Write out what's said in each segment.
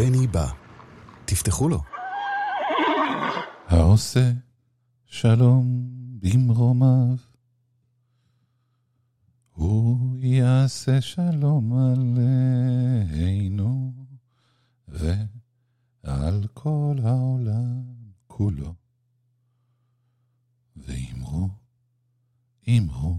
בני בא. תפתחו לו. העושה שלום במרומיו, הוא יעשה שלום עלינו ועל כל העולם כולו. ואמרו, אמרו,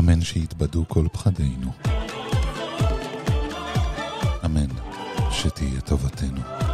אמן שיתבדו כל פחדינו. אמן שתהיה טובתנו.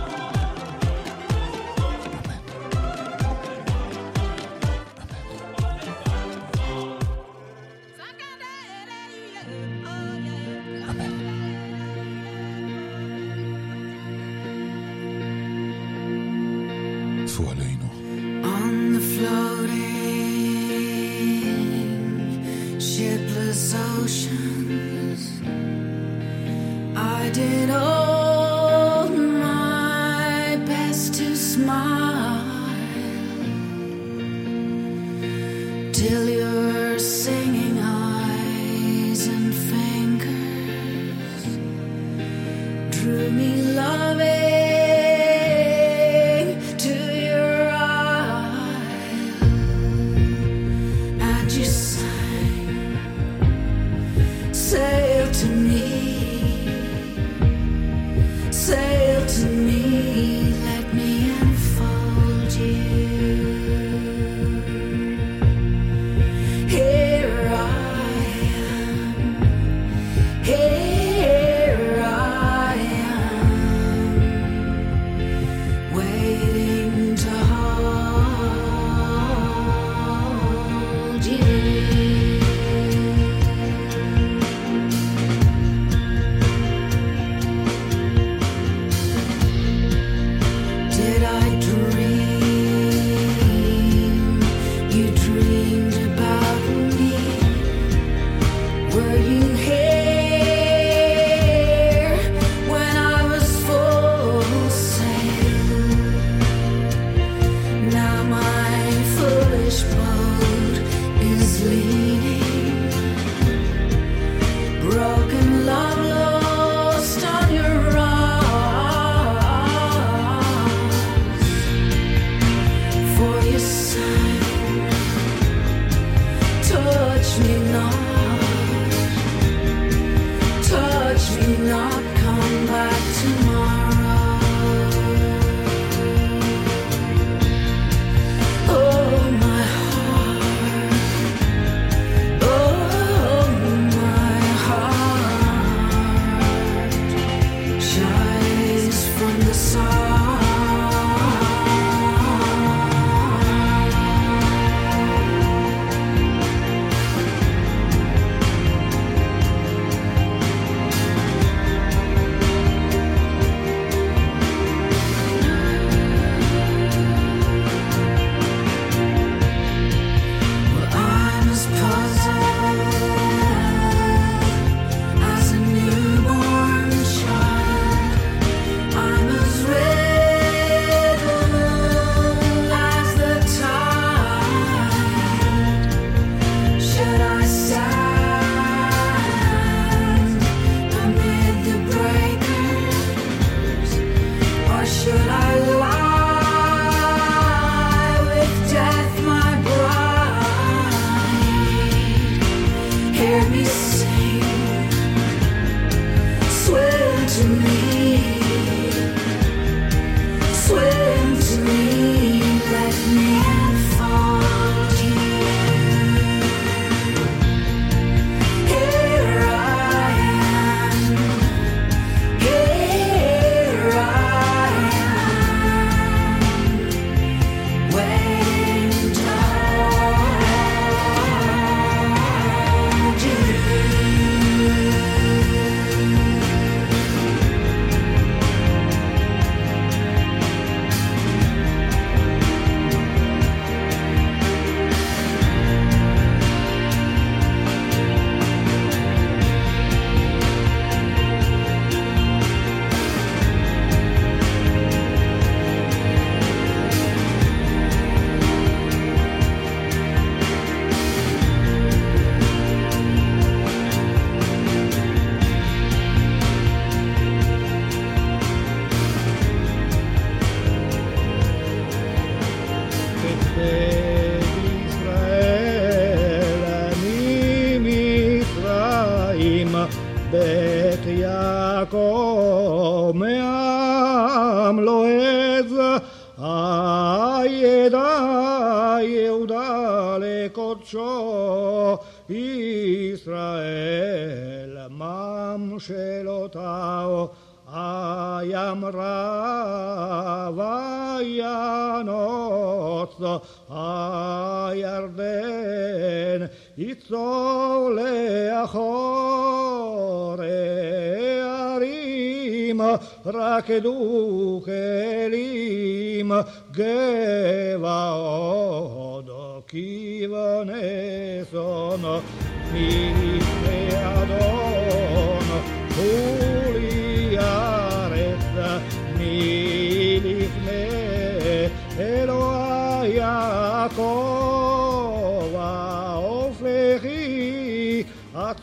duhe lima ge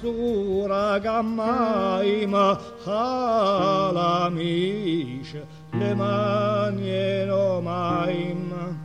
sura gammaima halamish le manie no maima.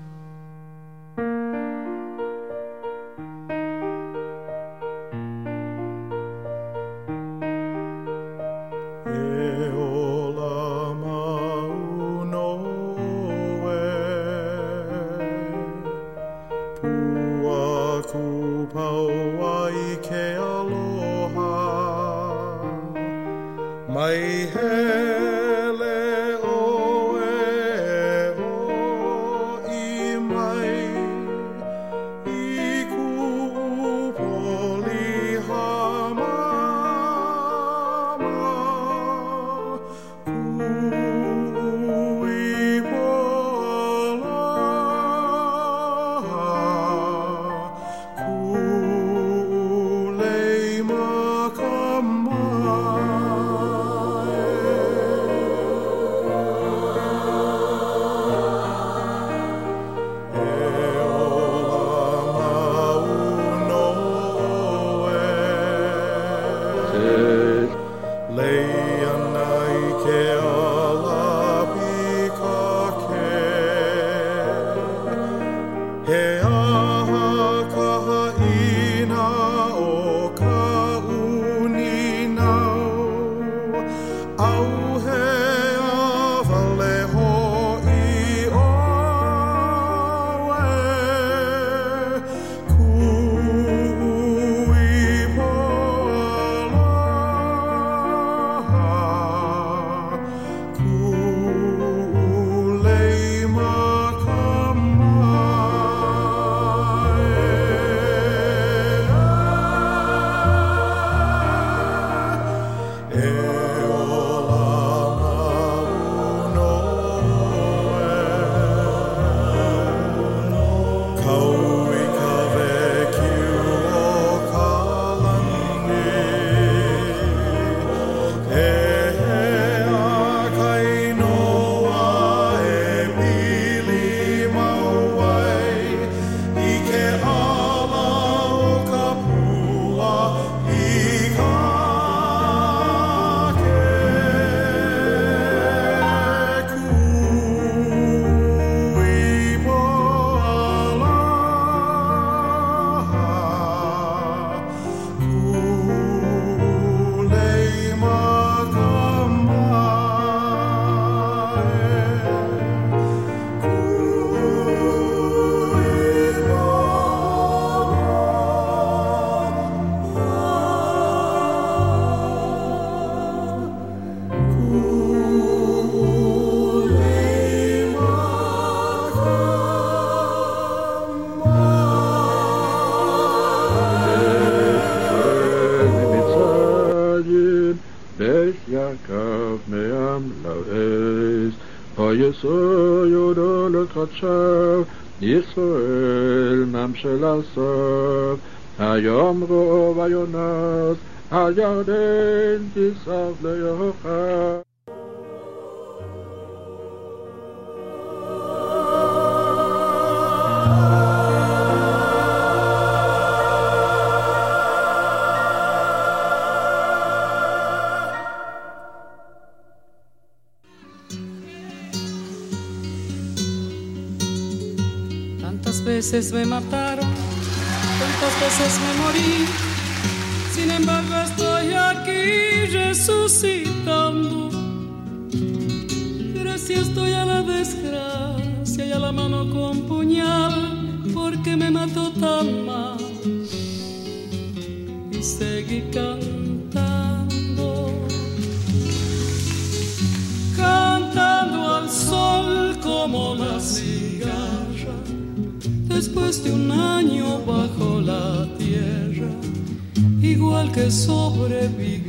Veces me mataron, tantas veces me morí. Sin embargo estoy aquí resucitando. Gracias estoy a la desgracia y a la mano con porque me mató tan mal. Y seguí cantando, cantando al sol como la cigarra después de un año bajo la tierra, igual que sobreviviente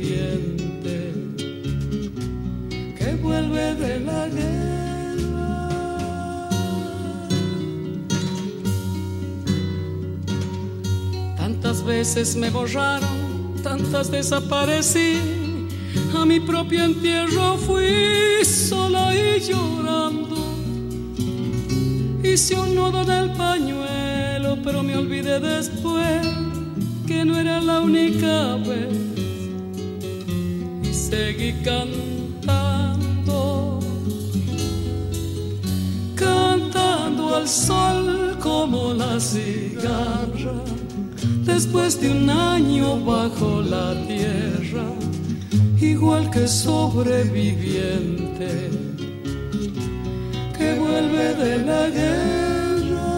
veces me borraron, tantas desaparecí, a mi propio entierro fui sola y llorando. Hice un nudo en el pañuelo, pero me olvidé después que no era la única vez. Y seguí cantando, cantando al sol como la cigarra. Después de un año bajo la tierra, igual que sobreviviente que vuelve de la guerra.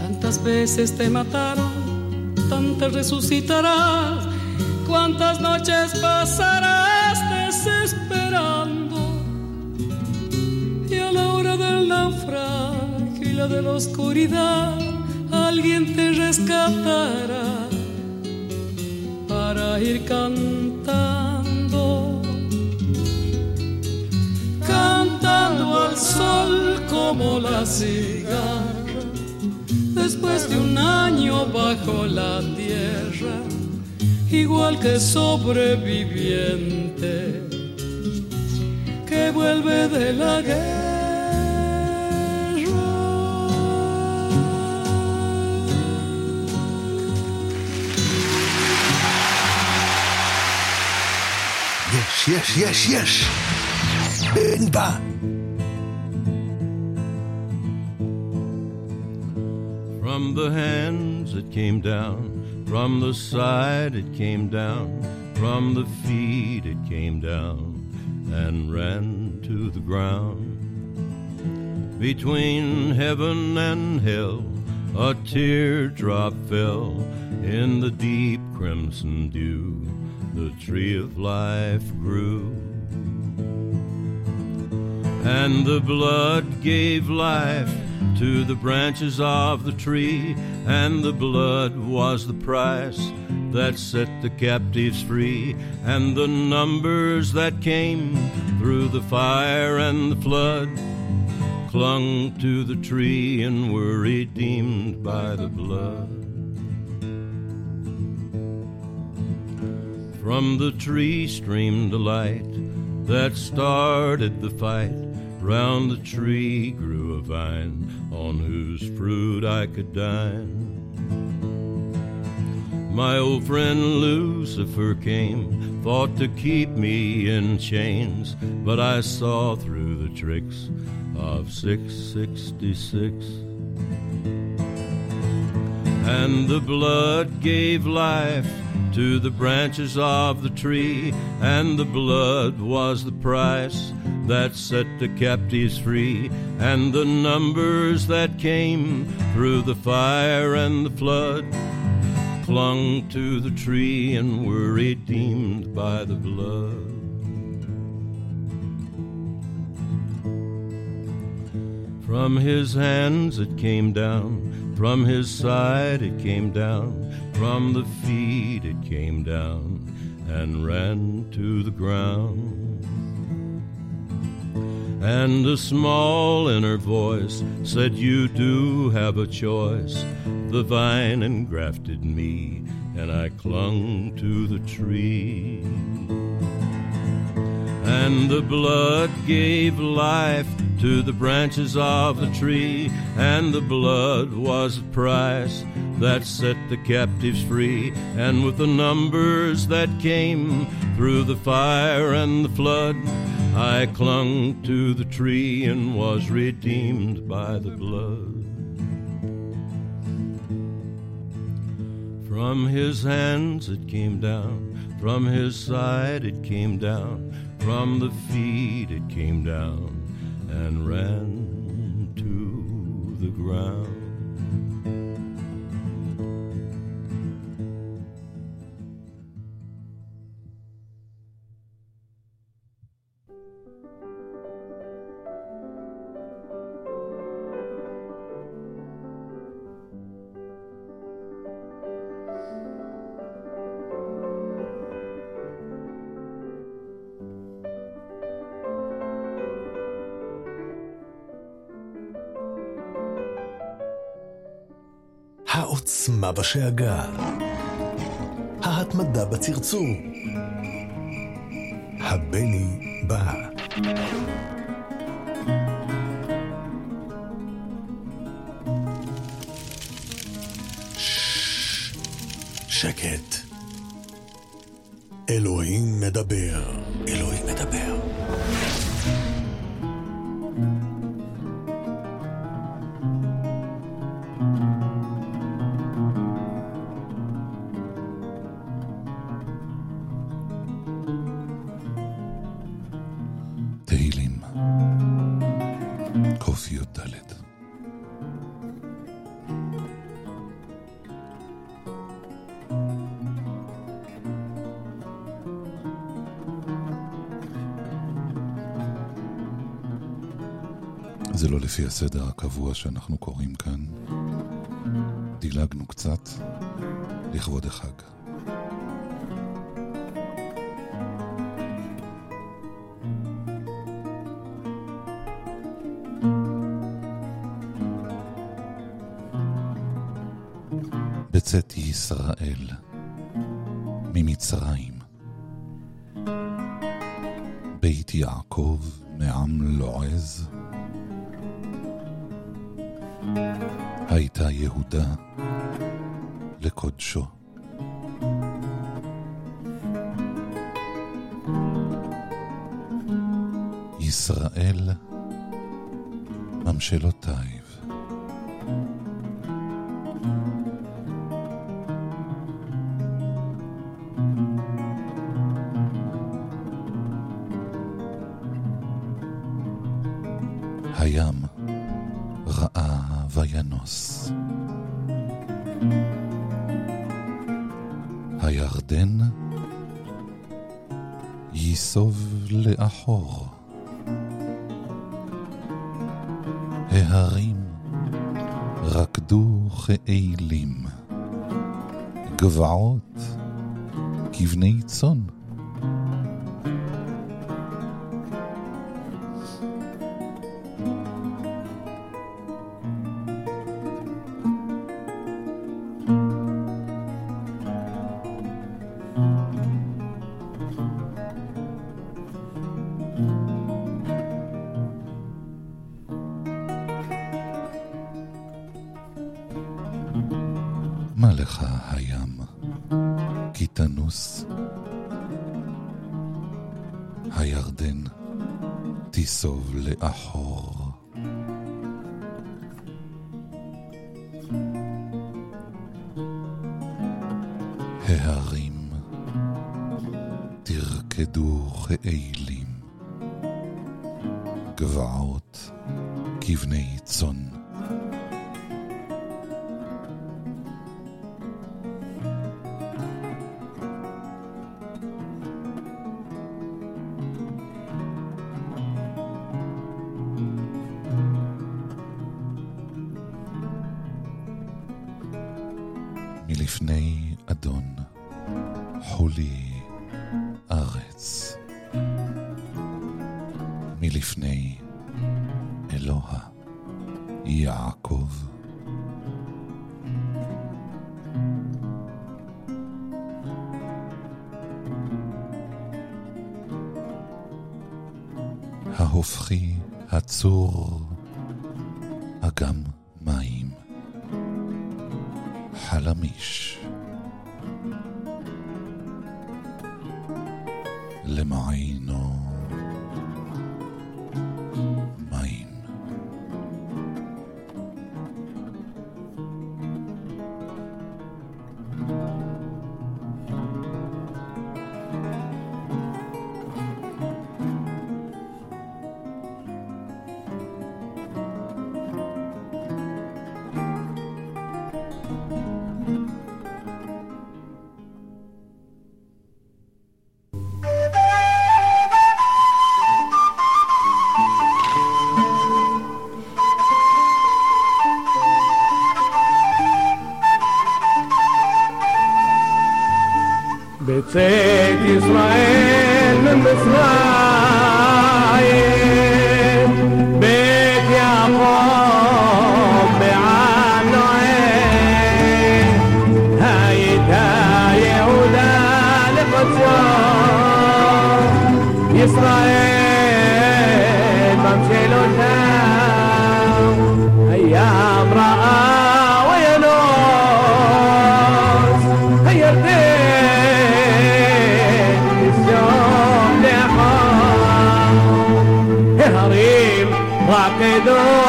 Tantas veces te mataron, tantas resucitarás, cuántas noches pasarás desesperando. De la oscuridad, alguien te rescatará para ir cantando, cantando al sol como la cigarra, después de un año bajo la tierra, igual que sobreviviente que vuelve de la guerra. yes, yes, yes, yes. From the hands it came down, from the side it came down, from the feet it came down, and ran to the ground. Between heaven and hell, a teardrop fell in the deep crimson dew the tree of life grew. And the blood gave life to the branches of the tree, and the blood was the price that set the captives free, and the numbers that came through the fire and the flood clung to the tree and were redeemed by the blood. From the tree streamed a light that started the fight. Round the tree grew a vine on whose fruit I could dine. My old friend Lucifer came, thought to keep me in chains, but I saw through the tricks of 666. And the blood gave life to the branches of the tree, and the blood was the price that set the captives free, and the numbers that came through the fire and the flood clung to the tree and were redeemed by the blood. From his hands it came down, from his side it came down, From the feet it came down and ran to the ground. And a small inner voice said, You do have a choice. The vine engrafted me, and I clung to the tree. And the blood gave life to the branches of the tree, and the blood was the price that set the captives free. And with the numbers that came through the fire and the flood, I clung to the tree and was redeemed by the blood. From his hands it came down, from his side it came down, from the feet it came down and ran to the ground. העוצמה בשאגה. ההתמדה בצרצור. הבני הסדר הקבוע שאנחנו קוראים כאן. דילגנו קצת לכבוד החג. הייתה יהודה לקודשו. ישראל ממשלותיו. מלפני אדון, חולי ארץ. מלפני אלוה יעקב. ההופכי הצור Lord.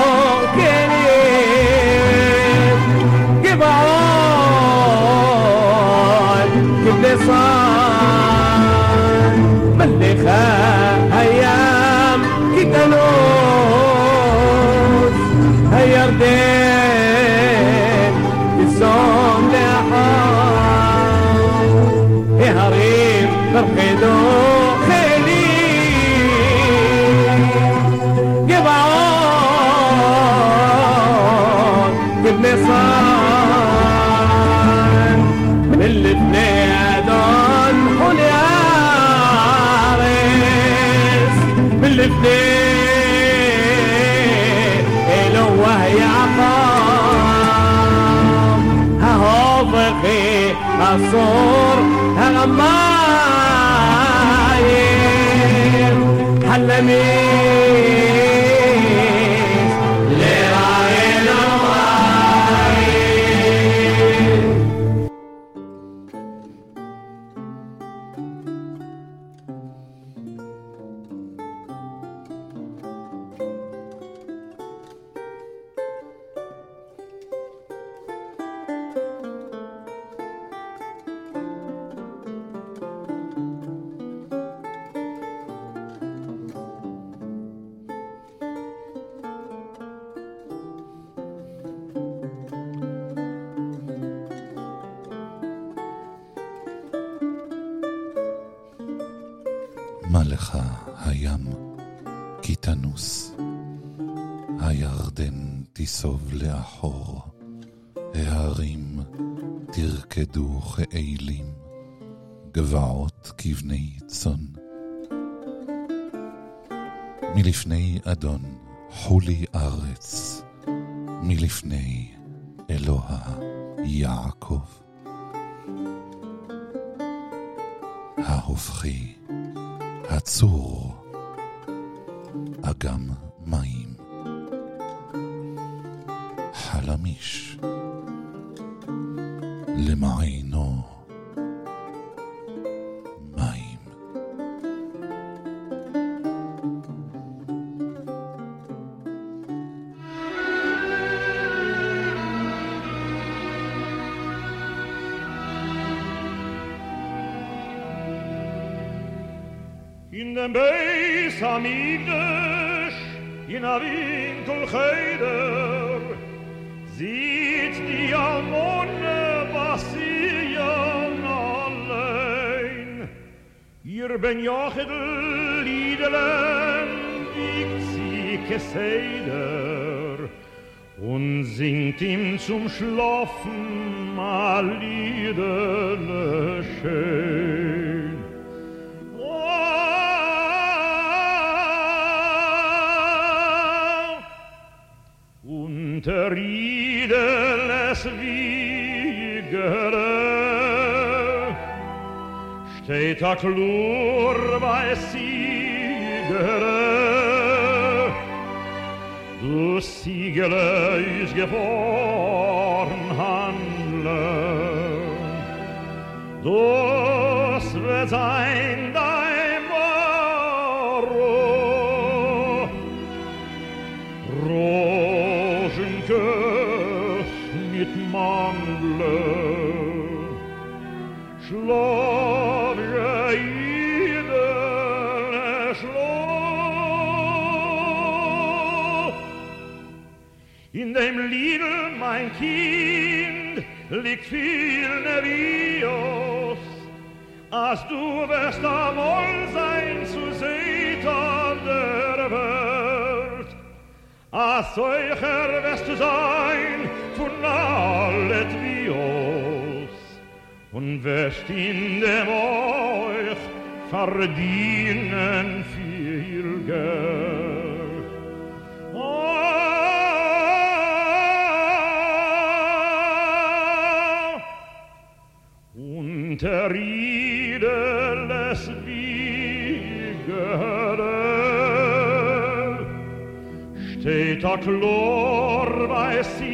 הים כי תנוס, הירדן תיסוב לאחור, ההרים תרקדו כאילים, גבעות כבני צאן. מלפני אדון חולי ארץ, מלפני אלוה יעקב. ההופכי הצור, אגם מים, חלמיש, למעיינו מים. In den Beis Hamikdash, Ben Jochidl Liedelen wiegt sie Keseder, und singt ihm zum Schlafen a Liedele vilka klorva är sigere. Du sigele usgeforn handle. Du svet ein da liegt viel Nevios, als du wirst amol sein zu Setan der Welt. Als solcher wirst du sein von allet Vios, und wirst in dem euch verdienen viel Geld. esse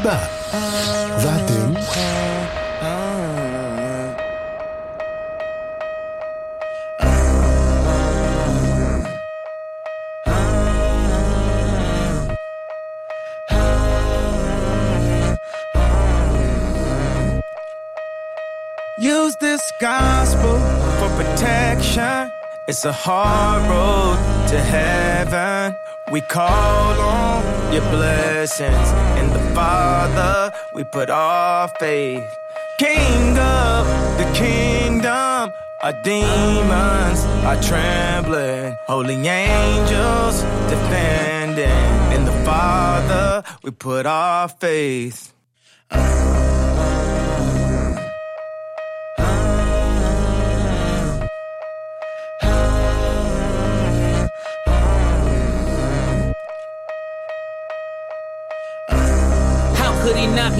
בני בא, ואתם Use this gospel for protection. It's a hard road to heaven. We call on your blessings. In the Father, we put our faith. King of the kingdom, our demons are trembling. Holy angels defending. In the Father, we put our faith.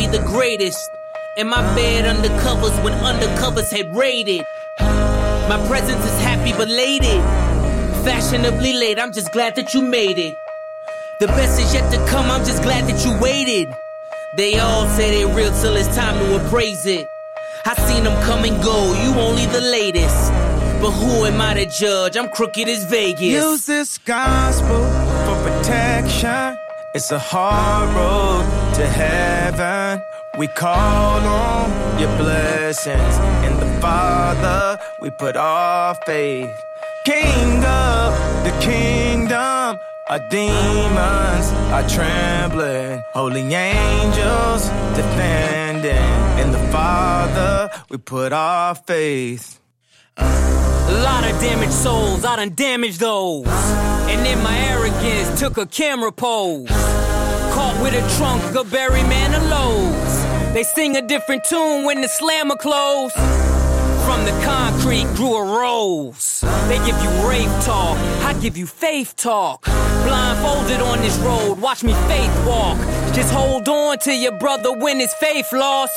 Be the greatest? In my bed undercovers when undercovers had raided. My presence is happy belated. Fashionably late, I'm just glad that you made it. The best is yet to come, I'm just glad that you waited. They all say they real till it's time to appraise it. I seen them come and go, you only the latest. But who am I to judge? I'm crooked as Vegas. Use this gospel for protection. It's a hard road to heaven. We call on your blessings. In the Father, we put our faith. King of the kingdom, our demons are trembling. Holy angels defending. In the Father, we put our faith. A lot of damaged souls, I done damaged those. And in my arrogance, took a camera pose. With a trunk a berry man of Manilow's. They sing a different tune when the slammer close. From the concrete grew a rose. They give you rave talk, I give you faith talk. Blindfolded on this road, watch me faith walk. Just hold on to your brother when his faith lost.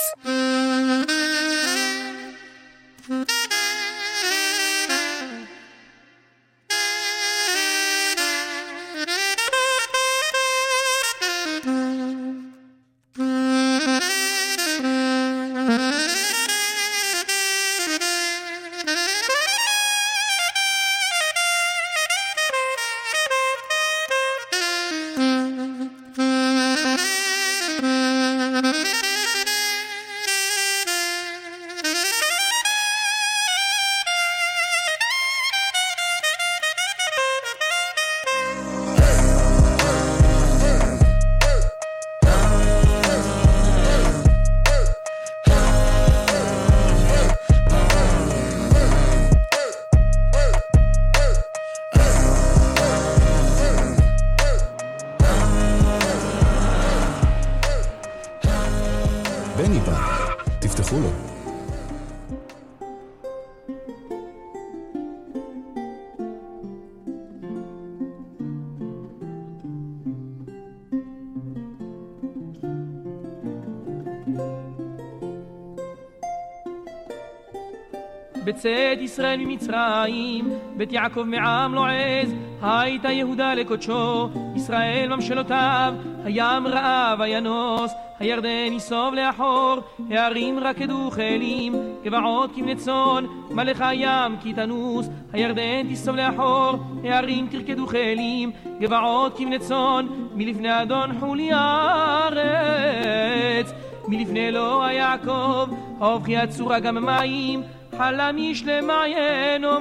בצאת ישראל ממצרים, בית יעקב מעם לועז, הייתה יהודה לקודשו, ישראל ממשלותיו, הים רעב, הינוס, הירדן יסוב לאחור, הערים רקדו חילים, גבעות כבני צאן, מלך הים כי תנוס, הירדן תסוב לאחור, הערים תרקדו חילים, גבעות כבני צאן, מלפני אדון חולי הארץ, מלפני לא אלוה יעקב, הופכי הצורה גם מים, הלמיש למיין או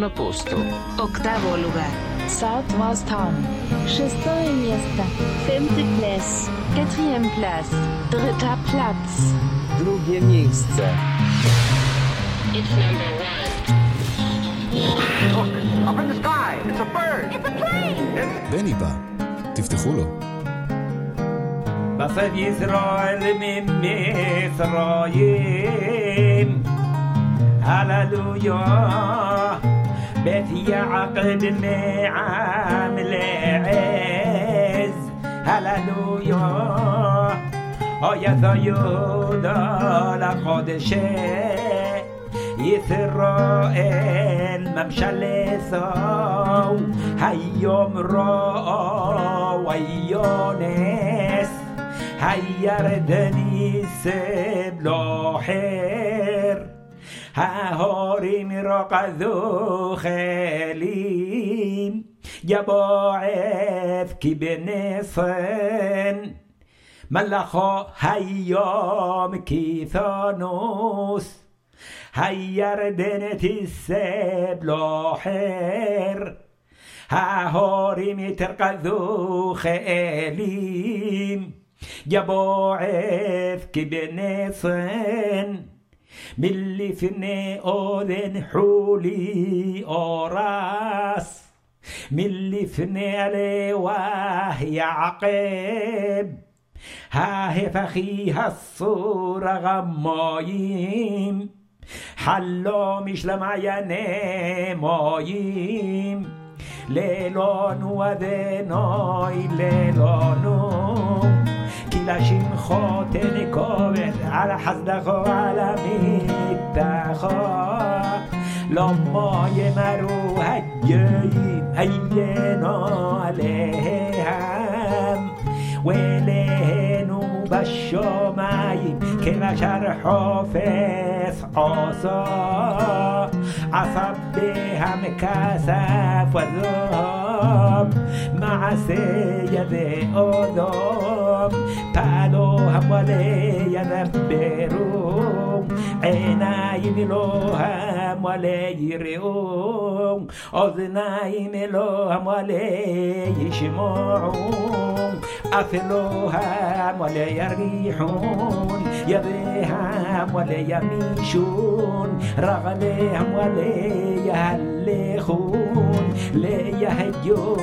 nono posto. Ottavo lugar. Southwest Town. Шестое место. Femte place. Quatrième place. Dritter Platz. Drugie miejsce. It's number one. Look, up in the sky. It's a bird. It's a plane. בני בא. תפתחו לו. מצב ישראל ממצרים. הללויה. بث يا عقد نعم عز هللويا. آیا زایودا لقادش إسرائيل ممشل ساو هيوم ويونس ويانس هيردني سبلاحس ههارم رقذو خليم يباعث كي بنصن ملخا هيام كيثانوس هيردنت السبلاحر ههارم ترقذو خليم يباعث كبنصن باللي في نيورين حولي أوراس. ملي فني علي واه يعقب هاه فخيها الصورة غمايم. حلو مش لما مايم ليلون وذنوي ليلون ليلون لشیم خاطر نکاوه هر حزدخ و علمی دخا لامای مرو هگیم ای ناله هم وله نو بشامیم که بشر حافظ آسا. عصب به هم کسف و زام مع سید آدام تعالوا هم ولي ينبرون عينايم لوهم ولي يرئون أذنايم لوهم ولي يشمعون أفلوهم ولا يريحون يديهم ولا يميشون رغلهم ولا يهلخون ليهجوا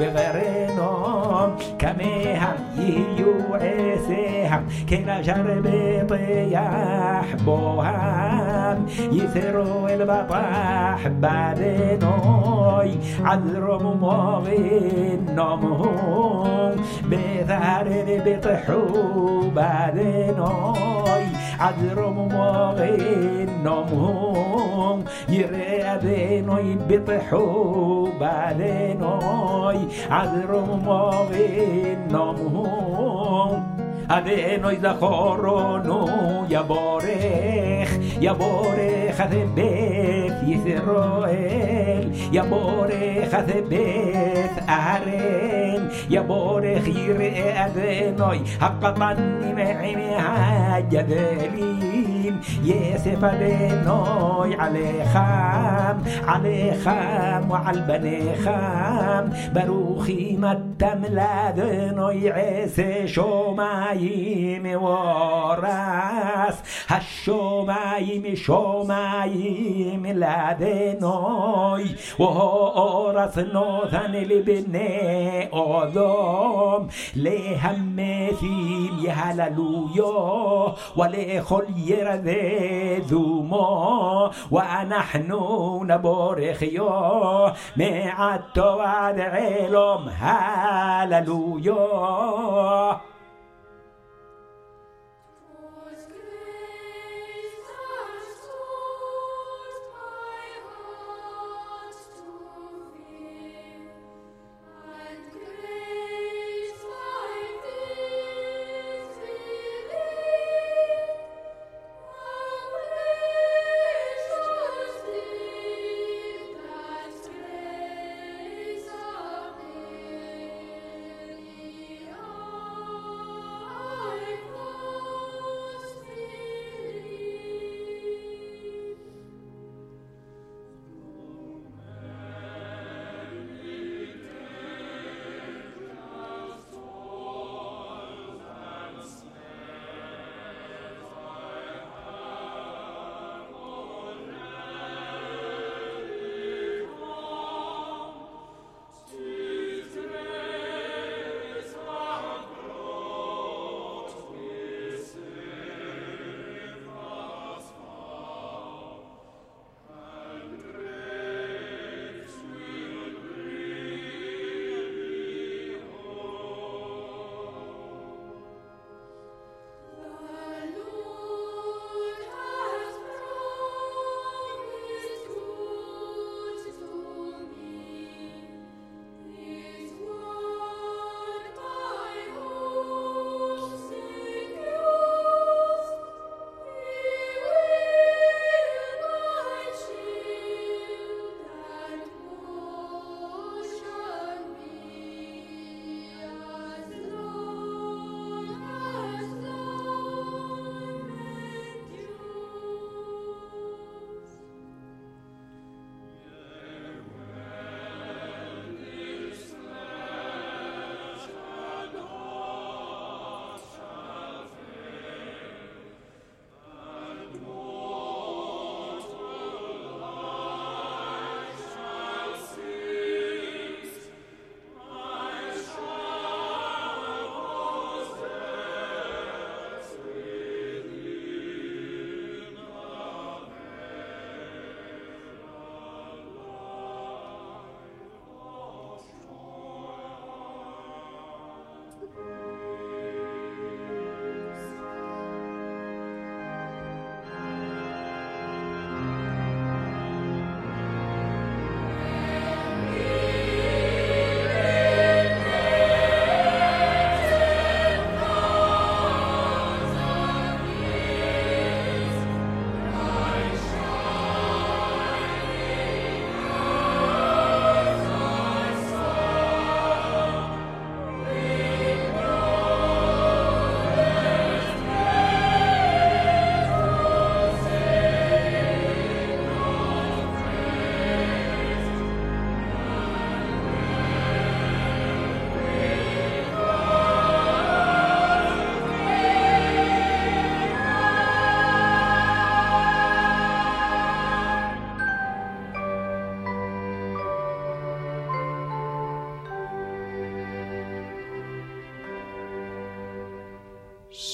بغيرهم كميهم يهيو عسيهم كلا شرب طياح بوهم يثروا البطاح بعدنوي عذرهم به نومهم بثار بطحوا بعدنوي عذرهم مغين نومهم يرادنوي بيطحوا بعدنوي عذروا مواغين نومهم אדנו זכרונו יבורך, יבורך את בית ישראל, יבורך את בית אהרן, יבורך יראה אדנוי, הקטנים עם הגדלים, יסף אדנוי עליכם, עליכם ועל בניכם, ברוכים אתם לאדנוי עשה שומיים. השמיים ורס, השמיים שמיים לאדנוי, أبدناي وأورثنا ثن لبني آدم لهمتهم يهللويا ولخلي رد دوما ونحن نبارخ يا معد وعد علم هللويا.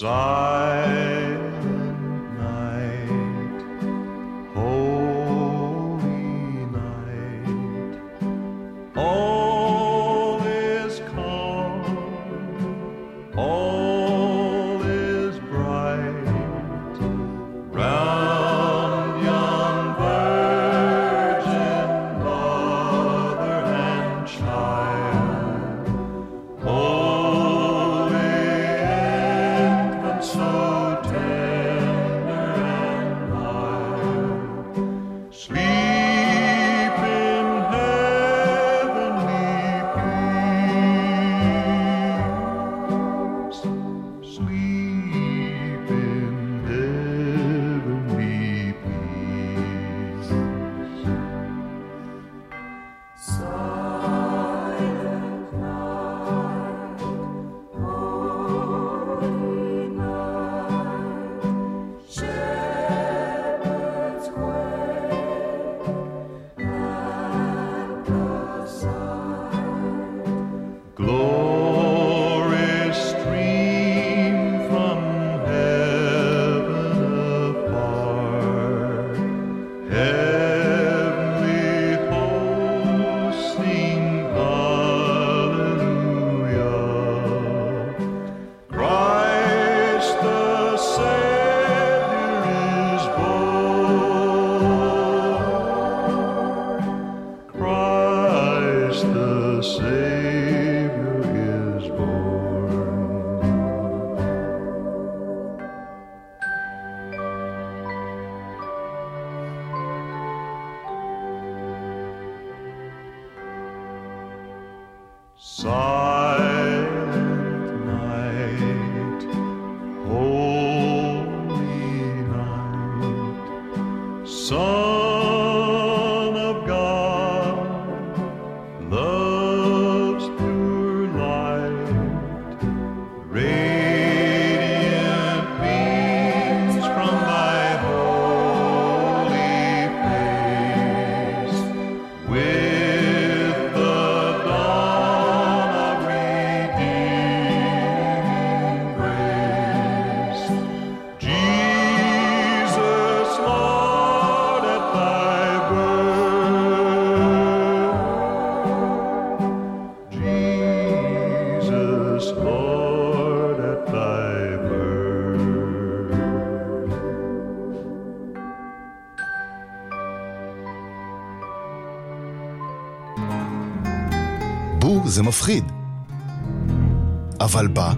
sun. the same. זה מפחיד. אבל בה,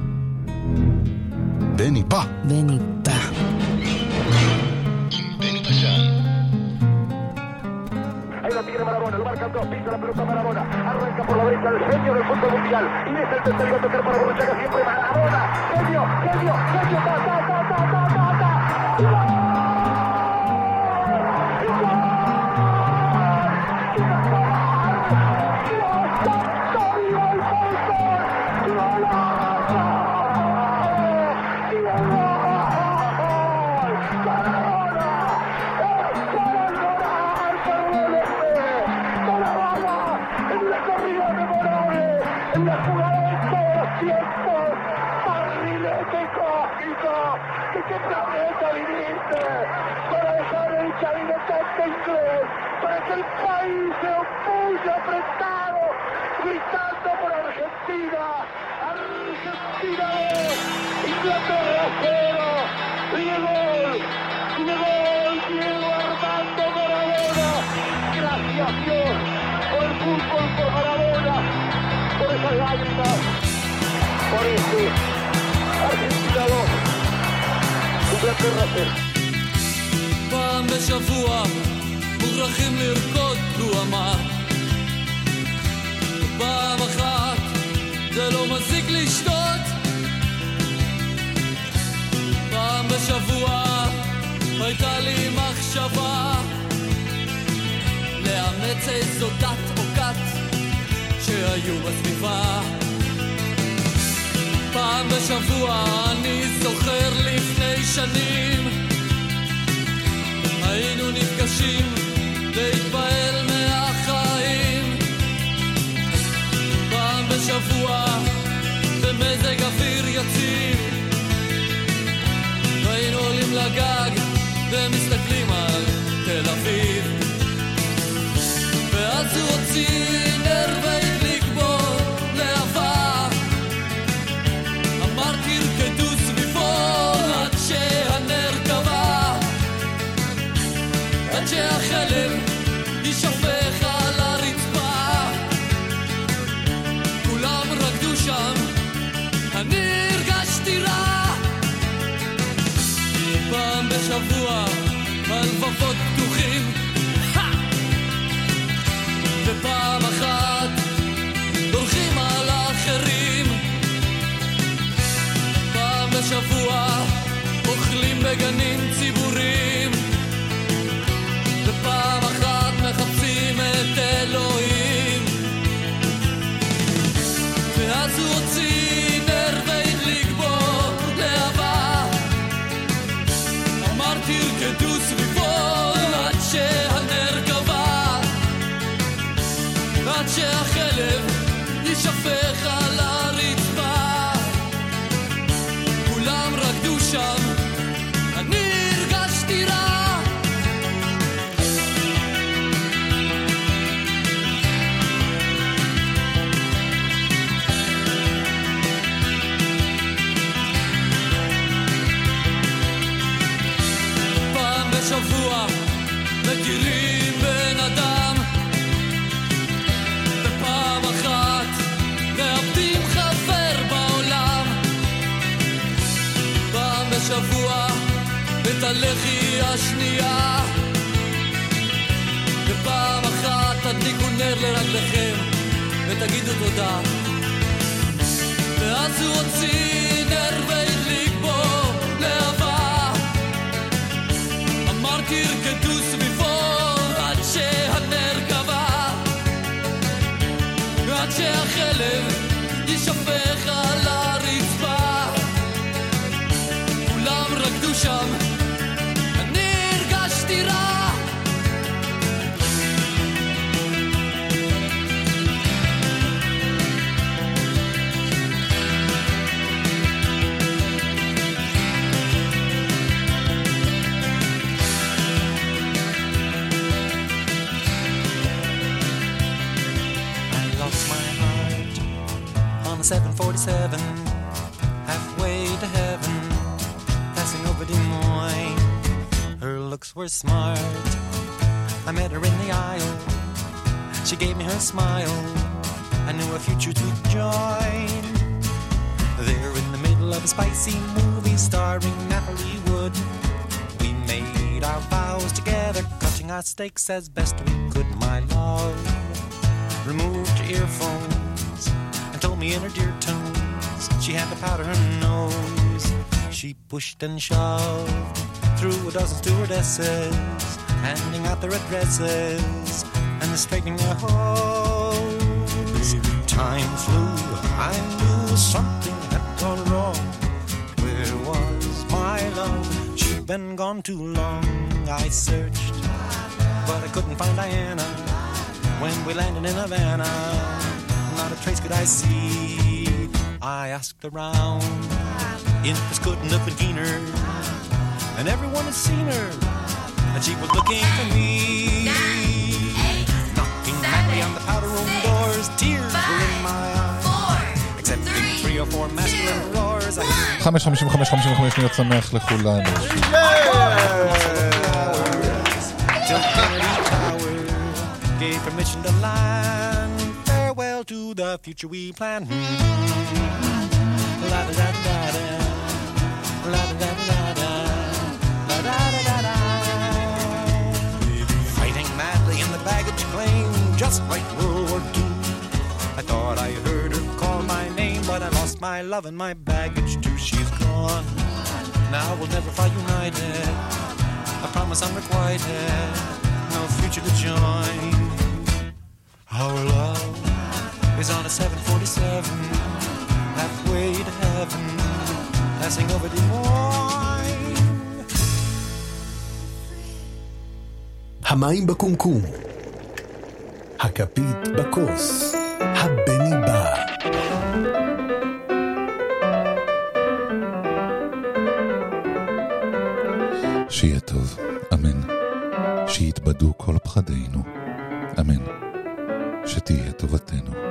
פעם בשבוע מוכרחים לרקוד, הוא אמר. פעם אחת זה לא מזיק לשתות. פעם בשבוע הייתה לי מחשבה לאמץ איזו דת או כת שהיו בסביבה. פעם בשבוע אני זוכר לפני שנים. היינו נפגשים להתפעל מהחיים. פעם בשבוע במזג אוויר יציב. והיינו עולים לגג ומסתכלים על תל אביב. ואז הוא הוציא פעם בשבוע הלבבות פתוחים! ופעם אחת דורכים על האחרים. פעם בשבוע אוכלים בגנים ציבוריים את הלחי השנייה. ופעם אחת תדליקו נר לרגליכם ותגידו תודה. ואז הוא הוציא נר והדליק בו להבה. אמר תרקדו סביבו עד שהנר כבה עד שהחלב יישפך על הרצפה. כולם רקדו שם 47, halfway to heaven, passing over Des Moines. Her looks were smart. I met her in the aisle. She gave me her smile. I knew a future to join. There in the middle of a spicy movie starring Natalie Wood, we made our vows together, cutting our stakes as best we could. My love removed her earphones and told me in her dear tone she had to powder in her nose. She pushed and shoved through a dozen stewardesses, handing out their addresses and the straightening their hose. Time flew, I knew something had gone wrong. Where was my love? She'd been gone too long. I searched, but I couldn't find Diana. When we landed in Havana, not a trace could I see. I asked around, Infants couldn't have been keener, and everyone had seen her, and she was looking for me. Knocking madly on the powder room doors, tears were in my eyes. Accepting three or four masculine roars. I 5.55 שניות שמח לכולנו. The future we plan. Da. Fighting madly in the baggage claim, just like World War II. I thought I heard her call my name, but I lost my love and my baggage too. She's gone. Now we'll never fly united. I promise unrequited, no future to join. Our love is on a 747, halfway to heaven, passing over Des Moines. המים בקומקום, הכפית בכוס, הבני בא. שיהיה טוב, אמן. שיתבדו כל פחדינו, אמן. שתהיה טובתנו.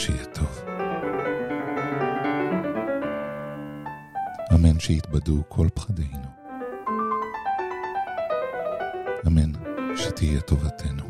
שיהיה טוב. אמן שיתבדו כל פחדינו. אמן שתהיה טובתנו.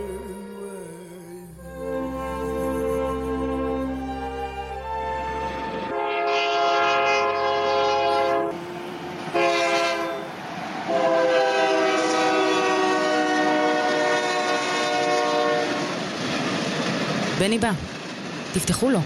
בני בא, תפתחו לו.